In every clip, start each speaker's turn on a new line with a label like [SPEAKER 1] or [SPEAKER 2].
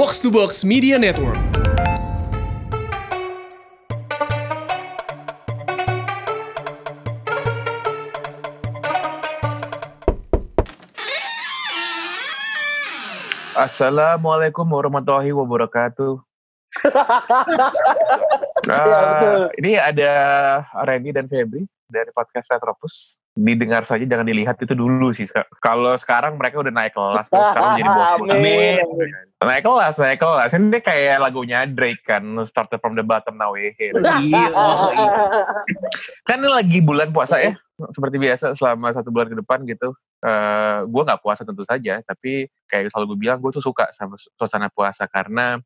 [SPEAKER 1] Box to Box Media Network.
[SPEAKER 2] Assalamualaikum warahmatullahi wabarakatuh.
[SPEAKER 3] Betul.
[SPEAKER 2] ini ada Randy dan Febri dari podcast Retropus. Didengar saja, jangan dilihat itu dulu sih. Kalau sekarang mereka udah naik kelas, terus sekarang jadi bos.
[SPEAKER 3] Amin.
[SPEAKER 2] Naik kelas, naik kelas. Ini kayak lagunya Drake kan, started from the bottom now we're here.
[SPEAKER 4] Iya, oh, iya.
[SPEAKER 2] Kan ini lagi bulan puasa ya, seperti biasa selama satu bulan ke depan gitu. eh gue nggak puasa tentu saja, tapi kayak selalu gue bilang gue tuh suka sama su- suasana puasa karena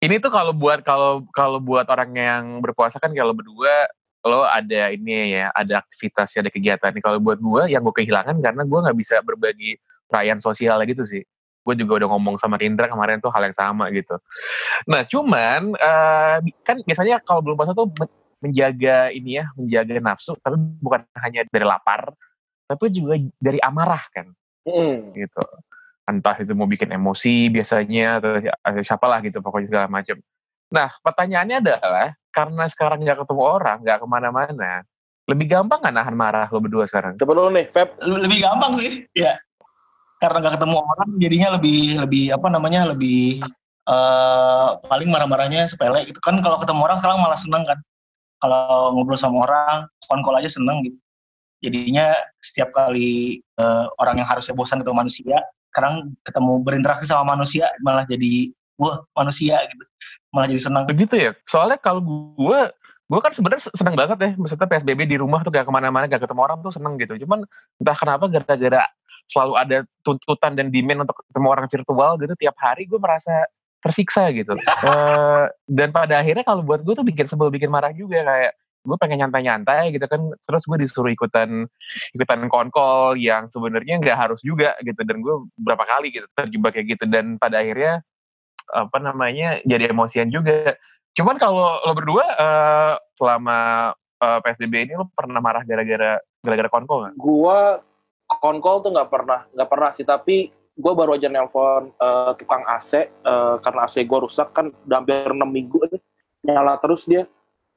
[SPEAKER 2] ini tuh kalau buat kalau kalau buat orang yang berpuasa kan kalau berdua lo ada ini ya, ada aktivitas, ada kegiatan. Kalau buat gue yang gue kehilangan karena gue nggak bisa berbagi perayaan sosial gitu sih. Gue juga udah ngomong sama Rindra kemarin tuh hal yang sama gitu. Nah cuman eh, kan biasanya kalau belum puasa tuh men- menjaga ini ya, menjaga nafsu, tapi bukan hanya dari lapar, tapi juga dari amarah kan
[SPEAKER 3] Mm.
[SPEAKER 2] gitu. Entah itu mau bikin emosi biasanya atau siapalah gitu pokoknya segala macam. Nah pertanyaannya adalah karena sekarang nggak ketemu orang, nggak ke mana-mana, lebih gampang nggak nahan marah lo berdua sekarang?
[SPEAKER 3] Coba dulu nih, Feb.
[SPEAKER 4] lebih gampang sih ya karena nggak ketemu orang jadinya lebih lebih apa namanya lebih eh paling marah-marahnya sepele gitu. Kan kalau ketemu orang sekarang malah seneng kan. Kalau ngobrol sama orang konkol aja seneng gitu. Jadinya setiap kali eh, orang yang harusnya bosan ketemu manusia sekarang ketemu berinteraksi sama manusia malah jadi wah manusia gitu malah jadi seneng
[SPEAKER 2] Begitu ya. Soalnya kalau gue, gue kan sebenarnya seneng banget ya. Maksudnya PSBB di rumah tuh gak ke mana-mana, gak ketemu orang tuh seneng gitu. Cuman entah kenapa gara-gara selalu ada tuntutan dan demand untuk ketemu orang virtual gitu tiap hari gue merasa tersiksa gitu. Eh, dan pada akhirnya kalau buat gue tuh bikin sebel, bikin marah juga kayak gue pengen nyantai-nyantai gitu kan terus gue disuruh ikutan ikutan konkol yang sebenarnya nggak harus juga gitu dan gue berapa kali gitu terjebak kayak gitu dan pada akhirnya apa namanya jadi emosian juga. Cuman kalau lo berdua eh, selama eh, PSBB ini lo pernah marah gara-gara gara-gara konkol nggak?
[SPEAKER 3] Gua konkol tuh nggak pernah, nggak pernah sih. Tapi gua baru aja nelpon eh, tukang AC eh, karena AC gua rusak kan udah hampir 6 minggu nih. nyala terus dia.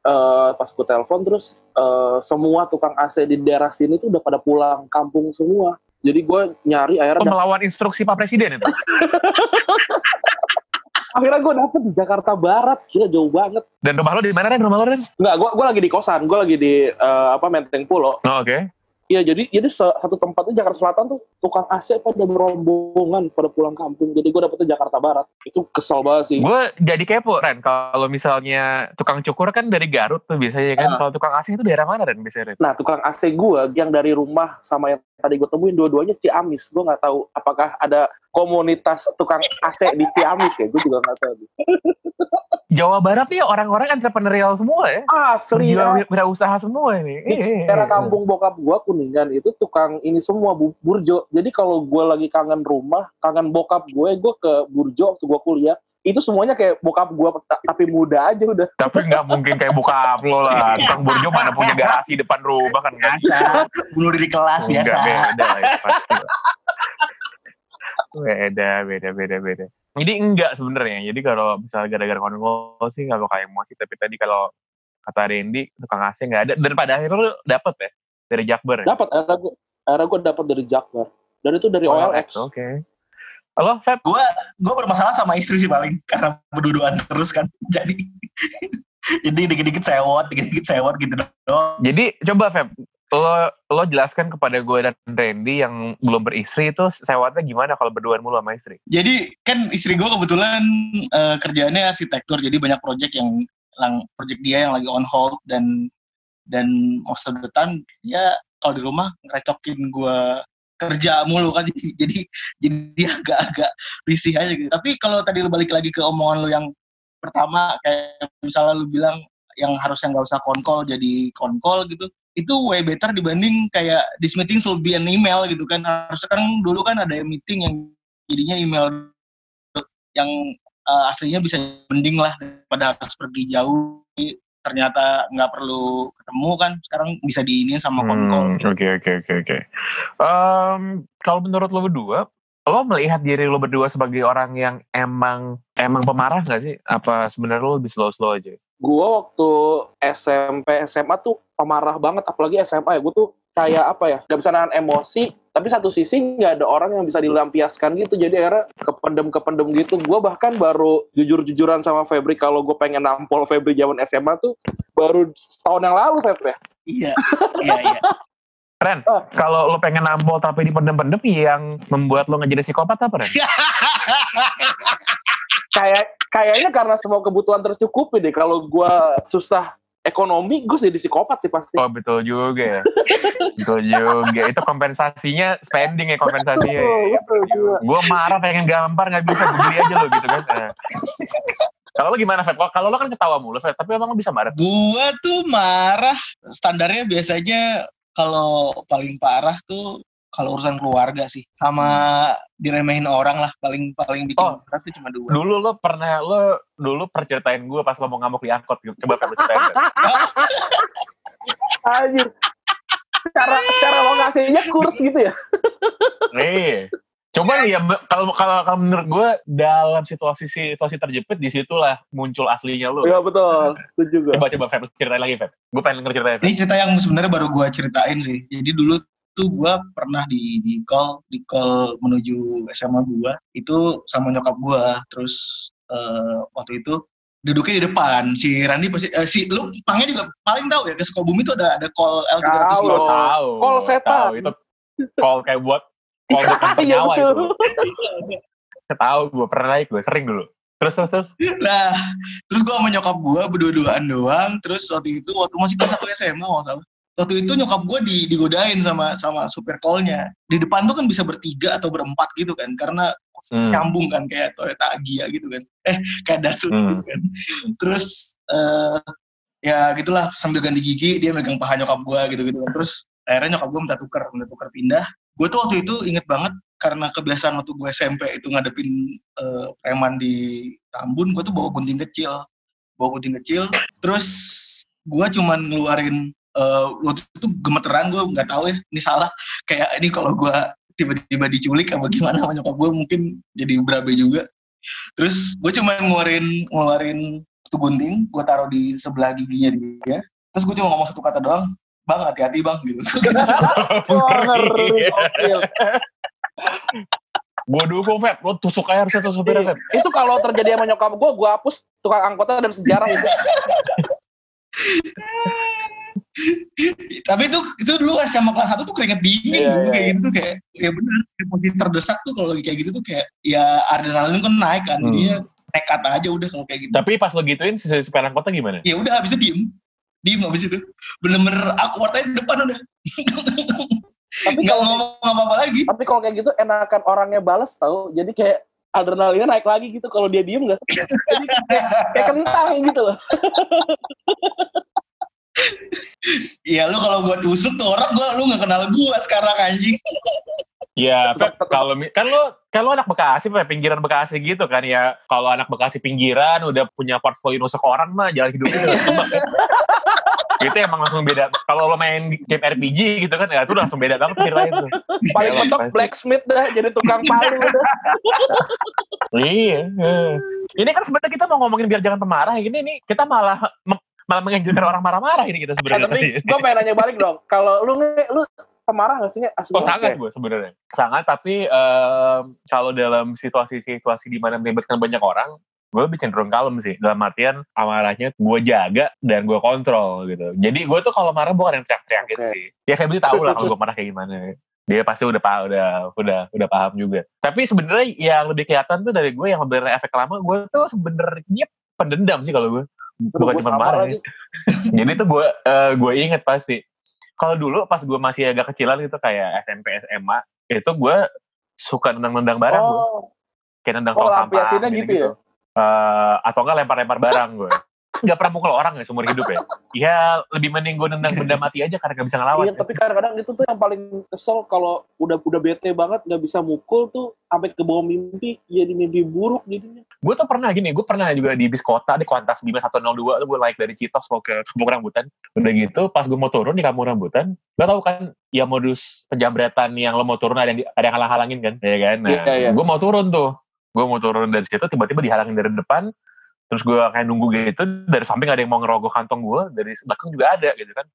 [SPEAKER 3] Eh, pas gue telepon terus eh, semua tukang AC di daerah sini tuh udah pada pulang kampung semua. Jadi gue nyari
[SPEAKER 2] Oh,
[SPEAKER 3] akhirnya
[SPEAKER 2] melawan instruksi Pak Presiden itu.
[SPEAKER 3] akhirnya gue dapet di Jakarta Barat. Gila jauh banget.
[SPEAKER 2] Dan rumah lo di mana Ren? Rumah lo Ren?
[SPEAKER 3] Enggak, gue gua lagi di kosan, gue lagi di eh, apa Menteng Pulo.
[SPEAKER 2] Oh, Oke.
[SPEAKER 3] Iya, jadi jadi satu tempat tuh Jakarta Selatan tuh tukang AC pada berombongan pada pulang kampung. Jadi gue dapetnya Jakarta Barat. Itu kesel banget sih.
[SPEAKER 2] Gue jadi kepo Ren. Kalau misalnya tukang cukur kan dari Garut tuh biasanya kan.
[SPEAKER 3] Ah.
[SPEAKER 2] Kalau tukang asing itu daerah mana Ren biasanya Ren?
[SPEAKER 3] Nah, tukang AC gue yang dari rumah sama yang tadi gue temuin dua-duanya Ciamis. Gue nggak tahu apakah ada komunitas tukang AC di Ciamis ya. Gue juga nggak tahu.
[SPEAKER 2] Jawa Barat nih orang-orang entrepreneurial semua ya.
[SPEAKER 3] Asli
[SPEAKER 2] Berjiwa
[SPEAKER 3] ya.
[SPEAKER 2] wirausaha semua ini.
[SPEAKER 3] Di
[SPEAKER 2] Iya, iya,
[SPEAKER 3] daerah
[SPEAKER 2] iya.
[SPEAKER 3] kampung bokap gue kuningan itu tukang ini semua bu- burjo. Jadi kalau gue lagi kangen rumah, kangen bokap gue, gue ke burjo waktu gue kuliah. Itu semuanya kayak bokap gue tapi muda aja udah.
[SPEAKER 2] Tapi nggak mungkin kayak buka lo lah. Tukang burjo mana punya garasi depan rumah kan
[SPEAKER 4] biasa bunuh diri kelas
[SPEAKER 2] Enggak,
[SPEAKER 4] biasa
[SPEAKER 2] beda lah. Beda beda beda beda. Jadi enggak sebenarnya. Jadi kalau misalnya gara-gara konkol sih nggak bakal emosi. Tapi tadi kalau kata Randy tukang AC nggak ada. Dan pada akhirnya lu dapet ya? Dari Jakbar ya?
[SPEAKER 3] Dapat, akhirnya gue, akhirnya gue dapat dari Jakbar. Dan itu dari OLX.
[SPEAKER 2] oke. Halo Feb?
[SPEAKER 4] Gue gue bermasalah sama istri sih paling. Karena berduaan terus kan. Jadi jadi dikit-dikit sewot dikit-dikit sewot gitu dong
[SPEAKER 2] jadi coba Feb lo lo jelaskan kepada gue dan Randy yang belum beristri itu sewatnya gimana kalau berduaan mulu sama istri?
[SPEAKER 4] Jadi kan istri gue kebetulan eh, kerjaannya arsitektur jadi banyak project yang lang project dia yang lagi on hold dan dan most of the time ya kalau di rumah ngerecokin gue kerja mulu kan. Jadi jadi dia agak-agak risih aja gitu. Tapi kalau tadi lu balik lagi ke omongan lu yang pertama kayak misalnya lu bilang yang harusnya nggak usah konkol jadi konkol gitu itu way better dibanding kayak this meeting should be an email gitu kan harusnya kan dulu kan ada meeting yang jadinya email yang eh, aslinya bisa mending lah daripada harus pergi jauh ternyata nggak perlu ketemu kan sekarang bisa diinin sama konkol
[SPEAKER 2] Hmm, Oke oke oke oke. Kalau menurut lo berdua, lo melihat diri lo berdua sebagai orang yang emang emang pemarah gak sih? Apa sebenarnya lo lebih slow-slow aja?
[SPEAKER 3] Gue waktu SMP SMA tuh pemarah banget apalagi SMA ya gue tuh kayak apa ya gak bisa nahan emosi tapi satu sisi nggak ada orang yang bisa dilampiaskan gitu jadi akhirnya kependem kependem gitu gue bahkan baru jujur jujuran sama Febri kalau gue pengen nampol Febri zaman SMA tuh baru setahun yang lalu Feb ya
[SPEAKER 4] Iya, iya, iya.
[SPEAKER 2] Ren,
[SPEAKER 3] Ah.
[SPEAKER 2] kalau lo pengen nampol tapi dipendem-pendem yang membuat lo ngejadi psikopat apa Ren?
[SPEAKER 3] kayak kayaknya karena semua kebutuhan tercukupi deh kalau gue susah ekonomi gue jadi psikopat sih pasti
[SPEAKER 2] Oh betul juga ya. betul juga. Itu kompensasinya spending ya kompensasinya. ya.
[SPEAKER 3] betul juga
[SPEAKER 2] Gue marah pengen gampar nggak bisa gue beli aja lo gitu kan. Nah. Kalau lo gimana Feb? Kalau lo kan ketawa mulu Feb, tapi emang lo bisa marah?
[SPEAKER 4] Gua tuh marah standarnya biasanya kalau paling parah tuh kalau urusan keluarga sih sama diremehin orang lah paling paling bikin
[SPEAKER 2] Oh.
[SPEAKER 4] marah tuh cuma dua.
[SPEAKER 2] Dulu lo pernah lo dulu perceritain gue pas lo mau ngamuk di angkot gitu. Coba lo ceritain.
[SPEAKER 3] Anjir cara cara lo ngasihnya kurs gitu ya
[SPEAKER 2] Nih, coba nih ya kalau kalau kalau menurut gue dalam situasi situasi terjepit di situlah muncul aslinya lo.
[SPEAKER 3] Iya betul itu juga
[SPEAKER 2] Coba coba Feb ceritain lagi Feb. Gue pengen denger ceritanya. Feb.
[SPEAKER 4] Ini cerita yang sebenarnya baru gua ceritain sih. Jadi dulu tuh gua pernah di di call di call menuju SMA gua itu sama nyokap gua. Terus eh, waktu itu duduknya di depan si Randi pasti eh, si lu pangnya juga paling tahu ya ke Sukabumi itu ada ada call L300
[SPEAKER 3] Tahu.
[SPEAKER 2] Lo tahu.
[SPEAKER 3] Call setan.
[SPEAKER 2] Tahu itu call kayak buat call bukan
[SPEAKER 3] Iya, betul.
[SPEAKER 2] itu. Tahu gue pernah naik gue sering dulu. Terus terus terus.
[SPEAKER 4] Nah, terus gua sama nyokap gua berdua-duaan doang. Terus waktu itu waktu masih kelas satu SMA waktu Waktu itu nyokap gua di, digodain sama sama supir call-nya. Di depan tuh kan bisa bertiga atau berempat gitu kan, karena
[SPEAKER 2] Hmm.
[SPEAKER 4] nyambung kan kayak Toyota Agya gitu kan. Eh, kayak Datsun
[SPEAKER 2] Hmm.
[SPEAKER 4] gitu kan. Terus eh ya gitulah sambil ganti gigi dia megang paha nyokap gua gitu-gitu kan. Terus akhirnya nyokap gua minta tuker, minta tuker pindah. Gue tuh waktu itu inget banget karena kebiasaan waktu gue SMP itu ngadepin eh, preman di Tambun, gue tuh bawa gunting kecil, bawa gunting kecil. Terus gue cuman ngeluarin eh, waktu itu gemeteran gue nggak tahu ya ini salah. Kayak ini kalau gue tiba-tiba diculik apa gimana sama nyokap gue mungkin jadi berabe juga. Terus gue cuma ngeluarin ngeluarin tuh gunting gue taruh di sebelah giginya dia. Terus gue cuma ngomong satu kata doang bang hati-hati bang gitu.
[SPEAKER 3] Ngeri
[SPEAKER 2] gue dukung Feb. Lo tusuk aja harusnya supirnya Feb.
[SPEAKER 3] itu kalau terjadi sama nyokap gue gue hapus tukang angkotnya dan sejarah. itu
[SPEAKER 4] tapi itu itu dulu SMA kelas satu tuh keringet dingin
[SPEAKER 3] Iya,
[SPEAKER 4] dulu,
[SPEAKER 3] iya,
[SPEAKER 4] kayak gitu tuh kayak ya benar posisi terdesak tuh kalau lagi kayak gitu tuh kayak ya adrenalin kan naik kan
[SPEAKER 2] Hmm.
[SPEAKER 4] dia nekat aja udah kalau kayak gitu.
[SPEAKER 2] Tapi pas lo gituin si supir angkotnya gimana?
[SPEAKER 4] ya udah habis itu diem. Diem habis itu. Bener-bener aku wartanya di depan udah.
[SPEAKER 3] Tapi
[SPEAKER 4] nggak
[SPEAKER 3] kalau
[SPEAKER 4] ngomong apa-apa lagi.
[SPEAKER 3] Tapi kalau kayak gitu enakan orangnya balas tau. Jadi kayak adrenalinnya naik lagi gitu. Kalau dia diem nggak? Kayak, kayak kentang gitu loh
[SPEAKER 4] ya lu kalau gua tusuk tuh orang gua lu nggak kenal gua sekarang anjing
[SPEAKER 2] Ya,
[SPEAKER 3] tetep.
[SPEAKER 2] kalau kan lo kan lo anak Bekasi, pinggiran Bekasi gitu kan ya. Kalau anak Bekasi pinggiran udah punya portfolio nusuk orang mah jalan hidupnya udah ya. itu emang langsung beda. Kalau lo main di game RPG gitu kan, ya itu langsung beda banget ceritanya tuh.
[SPEAKER 3] paling
[SPEAKER 2] Iya,
[SPEAKER 3] mentok blacksmith dah jadi tukang palu udah
[SPEAKER 2] Iya. eh. Ini kan sebenarnya kita mau ngomongin biar jangan pemarah. Ini nih kita malah malah menganjurkan orang marah-marah ini kita
[SPEAKER 3] Eh,
[SPEAKER 2] sebenarnya.
[SPEAKER 3] tapi gue pengen nanya balik dong kalau lu lu pemarah gak sih? Asli
[SPEAKER 2] Oh sangat
[SPEAKER 3] ya?
[SPEAKER 2] gue sebenarnya sangat tapi em, kalau dalam situasi-situasi di mana melibatkan banyak orang gue lebih cenderung kalem sih dalam artian amarahnya gue jaga dan gue kontrol gitu jadi gue tuh kalau marah bukan yang teriak-teriakin
[SPEAKER 3] Oke.
[SPEAKER 2] sih ya Febri tahu lah kalau gue marah kayak gimana dia pasti udah paham udah udah udah paham juga tapi sebenarnya yang lebih kelihatan tuh dari gue yang bener efek lama gue tuh sebenarnya pendendam sih kalau gue bukan cuma marah ya. jadi tuh gue eh, gue inget pasti. Kalau dulu pas gue masih agak kecilan gitu kayak SMP SMA itu gue suka nendang-nendang barang gue
[SPEAKER 3] oh.
[SPEAKER 2] Kayak nendang
[SPEAKER 3] Oh,
[SPEAKER 2] tong sampah
[SPEAKER 3] lampiasinnya gitu ya?
[SPEAKER 2] Eh, atau enggak lempar-lempar barang gue nggak pernah mukul orang ya seumur hidup ya. Ya lebih mending gue nendang benda mati aja karena gak bisa ngelawan
[SPEAKER 3] Iya, tapi kadang-kadang itu tuh yang paling kesel kalau udah udah bete banget nggak bisa mukul tuh sampai ke bawah mimpi jadi mimpi buruk jadinya.
[SPEAKER 2] gue tuh pernah gini gue pernah juga di bis kota di Kuantas Bima 102 tuh gue naik dari Citos mau ke Kampung Rambutan. Udah gitu pas gue mau turun di Kampung Rambutan lo tau kan ya modus penjambretan yang lo mau turun ada yang, di- ada yang halang-halangin kan? Ya kan? Nah
[SPEAKER 3] Iya, iya.
[SPEAKER 2] gue mau turun tuh. Gue mau turun dari situ tiba-tiba dihalangin dari depan terus gue kayak nunggu gitu dari samping ada yang mau ngerogoh kantong gue dari belakang juga ada gitu kan.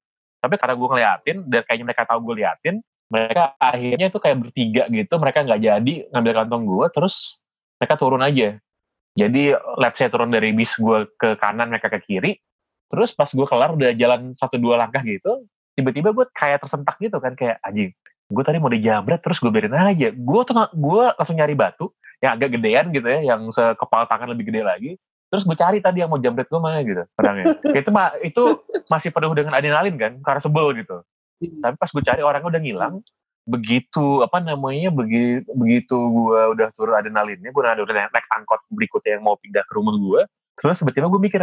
[SPEAKER 2] Tapi karena gue ngeliatin dan kayaknya mereka tahu gue liatin mereka akhirnya itu kayak bertiga gitu mereka nggak jadi ngambil kantong gue terus mereka turun aja. Jadi let's say turun dari bis gue ke kanan mereka ke kiri terus pas gue kelar udah jalan satu dua langkah gitu tiba-tiba gue kayak tersentak gitu kan kayak anjing gue tadi mau dijabret terus gue biarin aja. Gue tuh gue langsung nyari batu yang agak gedean gitu ya yang sekepal tangan lebih gede lagi terus gue cari tadi yang mau jambret gue mana gitu orangnya itu mah itu masih penuh dengan adrenalin kan karena sebel gitu. Tapi pas gue cari orangnya udah ngilang begitu apa namanya begitu begitu gue udah turun adrenalinnya gue udah udah naik angkot berikutnya yang mau pindah ke rumah gue terus tiba-tiba gue mikir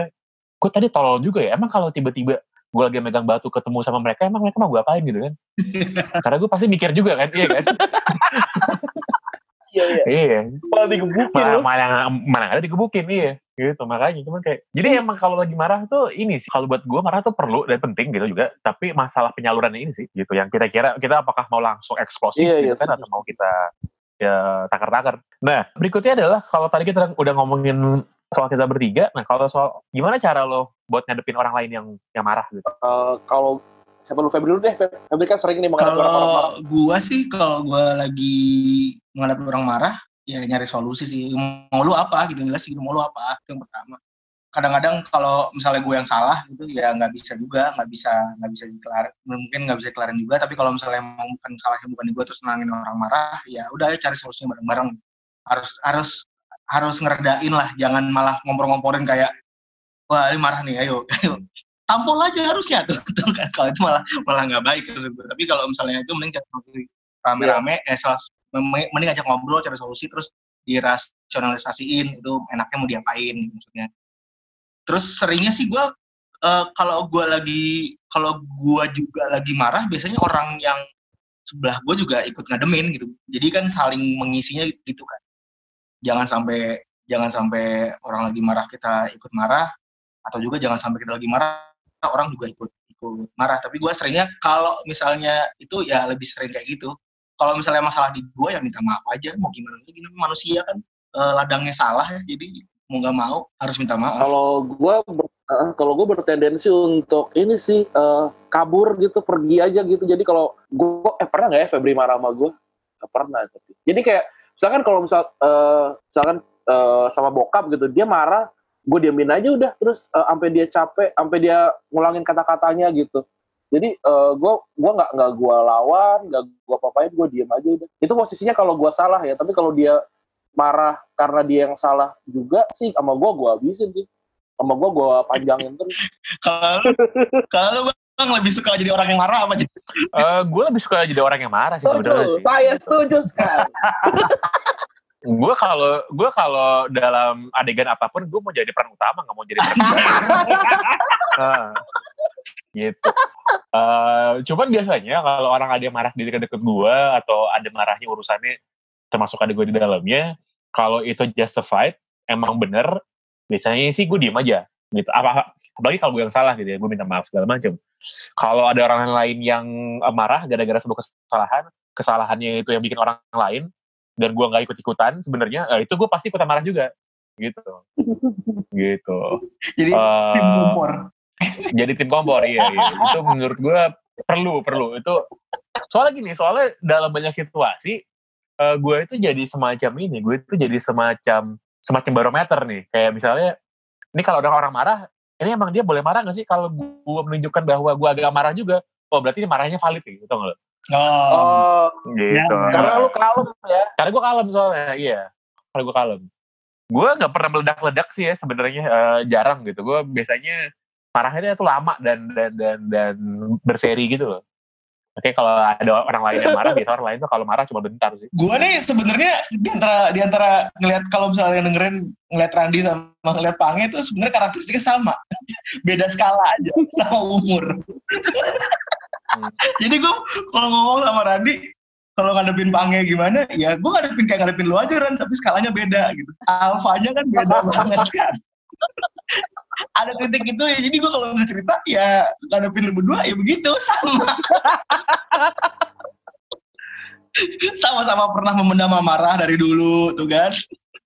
[SPEAKER 2] gue tadi tolol juga ya? Emang kalau tiba-tiba gue lagi megang batu ketemu sama mereka emang mereka mau gue apain gitu kan? Karena gue pasti mikir juga kan iya kan?
[SPEAKER 3] Iya, iya.
[SPEAKER 2] iya.
[SPEAKER 3] Malah digebukin
[SPEAKER 2] mana,
[SPEAKER 3] lu.
[SPEAKER 2] mana, mana ada digebukin iya gitu makanya. Cuman kayak jadi emang kalau lagi marah tuh ini sih kalau buat gue marah tuh perlu dan penting gitu juga. Tapi masalah penyalurannya ini sih gitu yang kira-kira kita apakah mau langsung eksplosif
[SPEAKER 3] Iya,
[SPEAKER 2] gitu
[SPEAKER 3] iya,
[SPEAKER 2] kan atau mau kita ya takar-takar. Nah berikutnya adalah kalau tadi kita udah ngomongin soal kita bertiga nah kalau soal gimana cara lo buat ngadepin orang lain yang yang marah gitu?
[SPEAKER 3] Eh, kalau siapa lu Febri dulu deh. Feb- Febri kan sering nih menghadapi orang-orang marah.
[SPEAKER 4] Kalau gua sih kalau gua lagi menghadapi orang marah ya nyari solusi sih. Mau lu apa gitu jelas gitu mau lu apa itu yang pertama. Kadang-kadang kalau misalnya gue yang salah gitu ya nggak bisa juga nggak bisa nggak bisa dikelar mungkin nggak bisa dikelarin juga tapi kalau misalnya emang bukan salahnya bukan gue terus nangin orang marah ya udah ayo cari solusinya bareng-bareng harus harus harus ngeredain lah jangan malah ngompor-ngomporin kayak wah ini marah nih ayo ayo tampol aja harusnya tuh, kan kalau itu malah malah nggak baik gue. tapi kalau misalnya itu mending rame-rame eh salah mending ajak ngobrol cari solusi terus dirasionalisasiin itu enaknya mau diapain maksudnya. Terus seringnya sih gue eh, kalau gue lagi kalau gue juga lagi marah biasanya orang yang sebelah gue juga ikut ngademin gitu. Jadi kan saling mengisinya gitu kan. Jangan sampai jangan sampai orang lagi marah kita ikut marah atau juga jangan sampai kita lagi marah orang juga ikut ikut marah. Tapi gue seringnya kalau misalnya itu ya lebih sering kayak gitu kalau misalnya masalah di gue ya minta maaf aja. Mau gimana lagi? Manusia kan eh, ladangnya salah ya. Jadi mau nggak mau harus minta maaf.
[SPEAKER 3] Kalau gue kalau gue bertendensi untuk ini sih eh, kabur gitu pergi aja gitu. Jadi kalau gue eh pernah nggak ya Febri marah sama gue Gak pernah tapi. Jadi kayak misalkan kalau misal eh, misalkan eh, sama bokap gitu dia marah gue diamin aja udah. Terus eh, sampai dia capek sampai dia ngulangin kata-katanya gitu jadi eh, gue gua nggak nggak gue lawan nggak gue papain gue diem aja udah. Itu posisinya kalau gue salah ya tapi kalau dia marah karena dia yang salah juga sih sama gue gue habisin sih. Sama gue gue panjangin terus.
[SPEAKER 4] Kalau kalau bang lebih suka jadi orang yang marah apa jadi
[SPEAKER 2] Eh gue lebih suka jadi orang yang marah sih sebenarnya sih.
[SPEAKER 3] Saya setuju sekali.
[SPEAKER 2] Gue kalau gue kalau dalam adegan apa pun gue mau jadi peran utama nggak mau jadi peran Ah, gitu. Eh, cuman biasanya kalau orang ada yang marah di deket-deket gue atau ada marahnya urusannya termasuk ada gue di dalamnya kalau itu justified emang bener biasanya sih gue diem aja gitu. Apa apalagi kalau gue yang salah gitu ya gue minta maaf segala macam kalau ada orang lain yang eh, marah gara-gara sebuah kesalahan kesalahannya itu yang bikin orang lain dan gue nggak ikut ikutan sebenarnya eh, itu gue pasti ikutan marah juga gitu. Gitu.
[SPEAKER 4] Jadi
[SPEAKER 2] Eh,
[SPEAKER 4] tim kompor
[SPEAKER 2] jadi tim kompor iya, iya. itu menurut gue perlu perlu. Itu soalnya gini soalnya dalam banyak situasi eh, gue itu jadi semacam ini gue itu jadi semacam semacam barometer nih. Kayak misalnya ini kalau ada orang marah ini emang dia boleh marah gak sih? Kalau gue menunjukkan bahwa gue agak marah juga oh berarti ini marahnya valid gitu tau gak lo?
[SPEAKER 4] oh.
[SPEAKER 3] Oh
[SPEAKER 2] gitu.
[SPEAKER 3] Karena lu kalem ya.
[SPEAKER 2] Karena gue kalem soalnya iya. Karena gue kalem. Gue nggak pernah meledak-ledak sih ya sebenarnya eh, jarang gitu. Gue biasanya marahnya tuh lama dan dan dan dan berseri gitu loh. Oke kalau ada orang lain yang marah biasa orang lain tuh kalau marah cuma bentar sih.
[SPEAKER 4] Gue nih sebenarnya di antara di antara ngelihat kalau misalnya dengerin ngelihat Randi sama ngelihat Pange itu sebenarnya karakteristiknya sama. Beda skala aja sama umur.
[SPEAKER 2] Hmm.
[SPEAKER 4] jadi gue kalau ngomong sama Randi kalau ngadepin Pange gimana ya gue ngadepin kayak ngadepin lu aja Ran tapi skalanya beda gitu. Alfanya kan beda banget kan ada titik itu ya jadi gue kalau bisa cerita ya ngadepin lu berdua ya begitu sama sama-sama pernah memendam amarah dari dulu tuh kan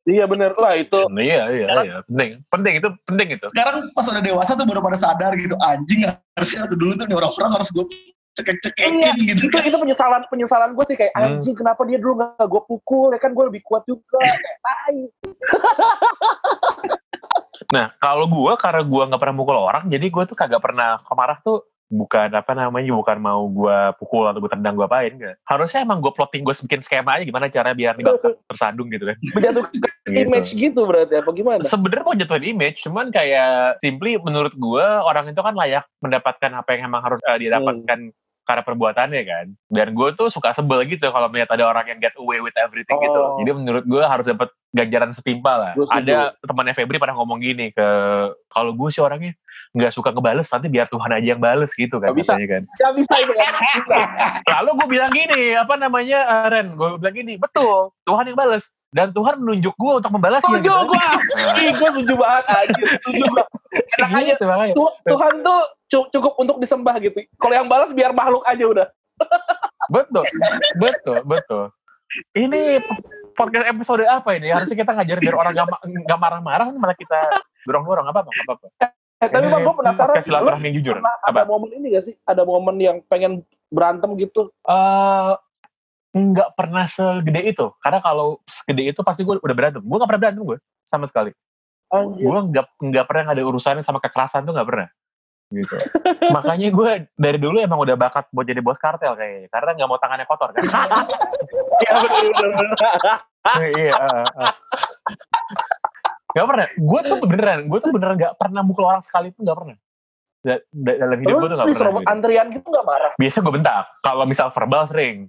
[SPEAKER 3] Iya bener lah itu.
[SPEAKER 2] iya iya iya penting penting itu penting itu
[SPEAKER 4] Sekarang pas udah dewasa tuh baru pada sadar gitu, anjing harusnya waktu dulu tuh nih orang-orang harus gue cekek-cekekin
[SPEAKER 3] Iya,
[SPEAKER 4] gitu
[SPEAKER 3] itu
[SPEAKER 4] kan.
[SPEAKER 3] itu penyesalan penyesalan gue sih kayak
[SPEAKER 2] Hmm.
[SPEAKER 3] anjing kenapa dia dulu nggak gue pukul ya kan gue lebih kuat juga kayak tai.
[SPEAKER 2] Nah, kalau gue karena gue nggak pernah mukul orang, jadi gue tuh kagak pernah kemarah tuh bukan apa namanya, bukan mau gue pukul atau gue tendang gue apain enggak. Harusnya emang gue plotting gue bikin skema aja gimana cara biar nih tersandung gitu kan.
[SPEAKER 3] Menjatuhkan
[SPEAKER 2] Gitu.
[SPEAKER 3] image gitu berarti apa gimana?
[SPEAKER 2] Sebenarnya mau jatuhin image, cuman kayak simply menurut gue orang itu kan layak mendapatkan apa yang emang harus eh, dia
[SPEAKER 3] Hmm.
[SPEAKER 2] Karena perbuatannya kan. Dan gue tuh suka sebel gitu kalau melihat ada orang yang get away with everything gitu.
[SPEAKER 3] Oh.
[SPEAKER 2] Jadi menurut gue harus dapat ganjaran setimpal lah.
[SPEAKER 3] Setuju.
[SPEAKER 2] Ada temannya Febri pernah ngomong gini ke kalau gue sih orangnya nggak suka ngebales nanti biar Tuhan aja yang bales gitu kan
[SPEAKER 3] Nggak bisa.
[SPEAKER 2] katanya kan.
[SPEAKER 3] Gak bisa itu kan? Bisa.
[SPEAKER 2] Lalu gue bilang gini, apa namanya eh, Ren, gue bilang gini, betul Tuhan yang bales dan Tuhan menunjuk gue untuk membalasnya. Gitu.
[SPEAKER 3] gue. Ih gue setuju banget anjir. Setuju banget. Enak aja.
[SPEAKER 2] Gitu, makanya.
[SPEAKER 3] Tu- Tuhan tuh cu- cukup untuk disembah gitu. Kalau yang balas biar makhluk aja udah.
[SPEAKER 2] Betul, betul, betul. Ini podcast episode apa ini? Harusnya kita ngajarin biar orang gak, gak marah-marah, malah kita dorong-dorong apa apa apa. apa.
[SPEAKER 3] Eh, tapi
[SPEAKER 2] Ini
[SPEAKER 3] bang gue penasaran
[SPEAKER 2] podcast silaturahmi yang jujur. Apa?
[SPEAKER 3] ada momen ini gak sih? Ada momen yang pengen berantem gitu?
[SPEAKER 2] Eh, nggak pernah segede itu. Karena kalau segede itu pasti gue udah berantem. Gue gak pernah berantem gue sama sekali.
[SPEAKER 3] Anjir.
[SPEAKER 2] Gue nggak nggak pernah ada urusannya sama kekerasan tuh nggak pernah. Gitu. Makanya gue dari dulu emang udah bakat buat jadi bos kartel kayaknya. Karena nggak mau tangannya kotor kan.
[SPEAKER 3] Iya
[SPEAKER 2] iya. uh, uh. Gak pernah. Gue tuh beneran, gue tuh beneran gak pernah mukul orang sekali pun gak pernah. Da- da- dalam hidup gue tuh gak pernah. Gitu.
[SPEAKER 3] antrian gitu gak marah?
[SPEAKER 2] Biasa gue bentak. Kalau misal verbal sering.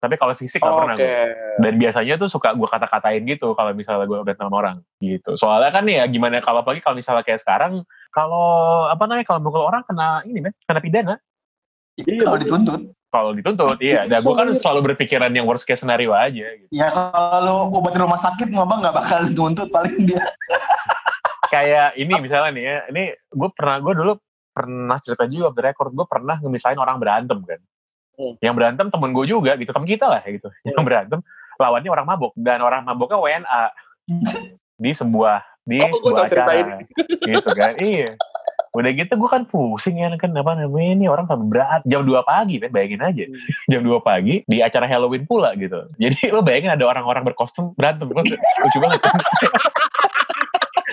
[SPEAKER 2] Tapi kalau fisik gak pernah
[SPEAKER 3] Oke.
[SPEAKER 2] gue. Dan biasanya tuh suka gue kata-katain gitu kalau misalnya gue berantem sama orang gitu. Soalnya kan ya gimana kalau apalagi kalau misalnya kayak sekarang kalau apa namanya kalau mukul orang kena ini men, kena pidana.
[SPEAKER 3] Iya,
[SPEAKER 4] Kalau dituntut.
[SPEAKER 2] Kalau dituntut, iya. Dan gue kan selalu berpikiran yang worst case scenario aja. Gitu.
[SPEAKER 4] Ya kalau obat di rumah sakit mah bang nggak bakal dituntut paling dia.
[SPEAKER 2] kayak ini misalnya nih ya, ini gue pernah gue dulu pernah cerita juga off the record gue pernah ngemisahin orang berantem kan.
[SPEAKER 3] Hmm.
[SPEAKER 2] Yang berantem temen gue juga gitu, temen kita lah gitu. Yang berantem lawannya orang mabok dan orang maboknya WNA di sebuah di
[SPEAKER 3] Oh,
[SPEAKER 2] sebuah acara gitu kan. iya. Udah gitu gue kan pusing ya kan apa namanya ini orang tambah berat jam 2 pagi kan bayangin aja
[SPEAKER 3] Hmm.
[SPEAKER 2] jam 2 pagi di acara Halloween pula gitu. Jadi lo bayangin ada orang-orang berkostum berantem lucu banget.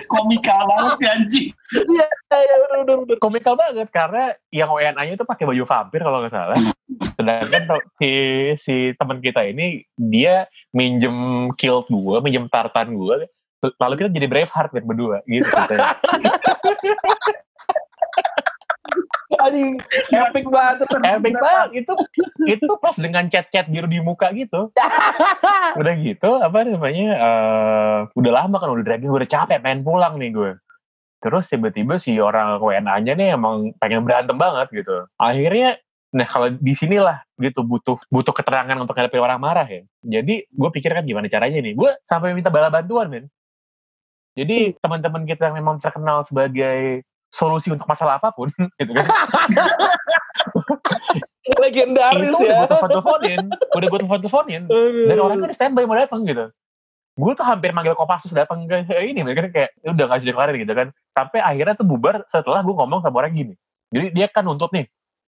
[SPEAKER 4] Komikal banget sih anjing.
[SPEAKER 3] Iya, bener.
[SPEAKER 2] komikal banget karena yang WNA-nya itu pakai baju vampir kalau nggak salah. Sedangkan si si teman kita ini dia minjem kilt gue, minjem tartan gue, lalu kita jadi Braveheart kan berdua gitu.
[SPEAKER 3] Anjing, epic banget.
[SPEAKER 2] Epic banget itu itu pas dengan chat-chat biru di muka gitu. Udah gitu apa namanya eh, udah lama kan udah dragging udah capek pengen pulang nih gue. Terus tiba-tiba si orang WNA-nya nih emang pengen berantem banget gitu. Akhirnya nah kalau di sinilah gitu butuh butuh keterangan untuk ngadepin orang marah ya. Jadi gue pikir kan gimana caranya nih. Gue sampai minta bala bantuan men. Jadi teman-teman kita yang memang terkenal sebagai solusi untuk masalah apa pun gitu kan.
[SPEAKER 3] Legendaris
[SPEAKER 2] itu
[SPEAKER 3] ya.
[SPEAKER 2] udah gue telepon-teleponin, udah gue telepon-teleponin, dan orangnya udah standby mau datang gitu. Gue tuh hampir manggil Kopassus datang ke ini, mereka kayak "Ya udah nggak deklarir gitu kan. Sampai akhirnya tuh bubar setelah gue ngomong sama orang gini. Jadi dia kan nuntut nih,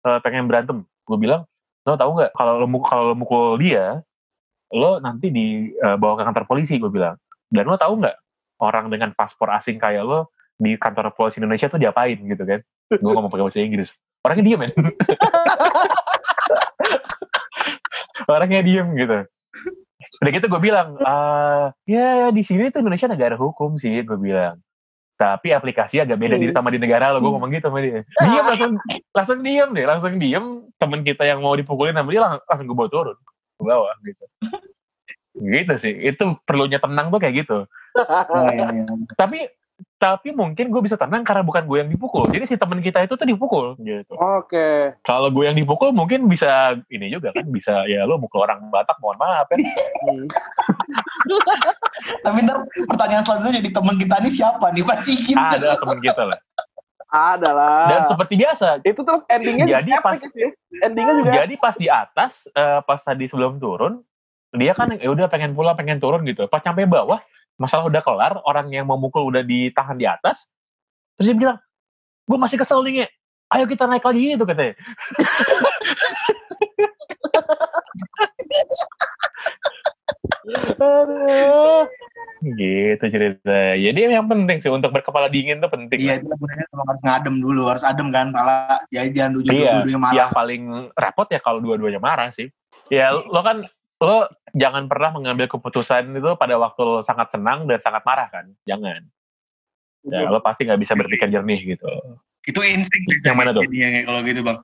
[SPEAKER 2] eh, pengen berantem. Gue bilang, lo tahu nggak kalau lo kalau lo mukul dia, lo nanti dibawa ke kantor polisi. Gue bilang. Dan lo tahu nggak orang dengan paspor asing kayak lo di kantor polisi Indonesia tuh diapain gitu kan? Gue ngomong pakai bahasa Inggris. Orangnya diem men. orangnya diem gitu udah gitu gue bilang ah ya di sini tuh Indonesia negara hukum sih gue bilang tapi aplikasi agak beda di, sama di negara lo gue ngomong gitu sama dia. Diem langsung langsung diem deh langsung diem. Temen kita yang mau dipukulin sama dia lang- langsung gue bawa turun ke bawah gitu. Gitu sih itu perlunya tenang tuh kayak gitu. Tapi tapi mungkin gue bisa tenang karena bukan gue yang dipukul jadi si temen kita itu tuh dipukul gitu
[SPEAKER 3] Oke.
[SPEAKER 2] kalau gue yang dipukul mungkin bisa ini juga kan bisa ya lo mukul orang Batak mohon maaf ya
[SPEAKER 3] Hmm.
[SPEAKER 4] Tapi ntar pertanyaan selanjutnya jadi teman kita ini siapa nih pasti gitu.
[SPEAKER 2] ada temen kita lah
[SPEAKER 3] Ada lah.
[SPEAKER 2] dan seperti biasa
[SPEAKER 3] itu terus endingnya
[SPEAKER 2] Jadi pas-
[SPEAKER 3] ya. Endingnya juga
[SPEAKER 2] jadi pas di atas eh, pas tadi sebelum turun dia kan ya udah pengen pulang pengen turun gitu pas sampai bawah masalah udah kelar, orang yang mau mukul udah ditahan di atas, terus dia bilang, gue masih kesel nih, Nge. ayo kita naik lagi gitu katanya.
[SPEAKER 3] Aduh.
[SPEAKER 2] gitu cerita. Jadi yang penting sih untuk berkepala dingin tuh penting.
[SPEAKER 4] Iya, itu sebenarnya emang harus ngadem dulu, harus adem kan, pala. Ya jangan dua
[SPEAKER 2] Iya,
[SPEAKER 4] dua marah.
[SPEAKER 2] yang paling repot ya kalau dua-duanya marah sih. Ya lo kan lo jangan pernah mengambil keputusan itu pada waktu lo sangat senang dan sangat marah kan, jangan. Ya lo pasti nggak bisa berpikir jernih gitu.
[SPEAKER 4] Itu insting.
[SPEAKER 2] Yang mana tuh?
[SPEAKER 4] Kayak kalau gitu bang.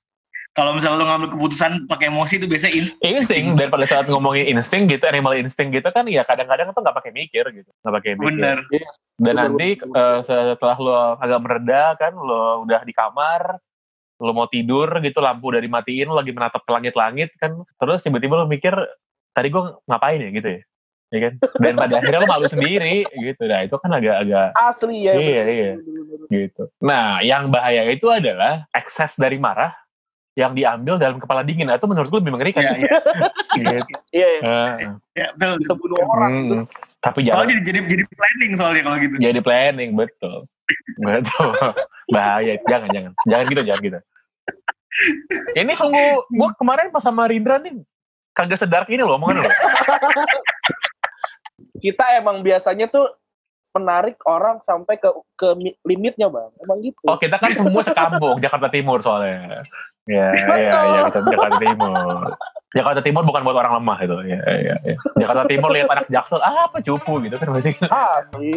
[SPEAKER 4] Kalau misalnya lo ngambil keputusan pakai emosi itu biasanya insting.
[SPEAKER 2] Insting dan pada saat ngomongin insting gitu, animal insting gitu kan ya kadang-kadang tuh nggak pakai mikir gitu, nggak pakai mikir.
[SPEAKER 4] Bener.
[SPEAKER 2] Dan
[SPEAKER 3] Bener,
[SPEAKER 2] nanti
[SPEAKER 3] bener.
[SPEAKER 2] eh, setelah lo agak mereda kan, lo udah di kamar, lo mau tidur gitu, lampu udah dimatiin, lo lagi menatap ke langit-langit kan, terus tiba-tiba lo mikir, tadi gue ngapain ya gitu ya, ya kan? Dan pada akhirnya lo malu sendiri gitu, nah itu kan agak-agak
[SPEAKER 3] Asli ya.
[SPEAKER 2] Iya,
[SPEAKER 3] bener,
[SPEAKER 2] iya.
[SPEAKER 3] bener, bener.
[SPEAKER 2] gitu. Nah, yang bahaya itu adalah ekses dari marah yang diambil dalam kepala dingin. Nah, Itu menurut gue lebih mengerikan.
[SPEAKER 4] Iya, iya.
[SPEAKER 2] Gitu.
[SPEAKER 3] Iya, iya.
[SPEAKER 2] Eh,
[SPEAKER 4] Ya, betul.
[SPEAKER 3] Bisa bunuh orang.
[SPEAKER 2] hmm, tapi
[SPEAKER 4] Kalau
[SPEAKER 2] jangan
[SPEAKER 4] jadi, jadi jadi planning soalnya kalau gitu.
[SPEAKER 2] jadi planning betul betul bahaya jangan jangan jangan gitu jangan gitu ini sungguh gue kemarin pas sama Rindra nih kagak sedar ini loh omongan lo
[SPEAKER 3] Kita emang biasanya tuh menarik orang sampai ke ke mi- limitnya bang. Emang gitu.
[SPEAKER 2] oh kita kan semua sekampung Jakarta Timur soalnya ya ya ya kita Jakarta Timur Jakarta Timur bukan buat orang lemah itu ya ya, ya. Jakarta Timur lihat anak jaksel ah, apa cupu gitu kan masih
[SPEAKER 3] Asli.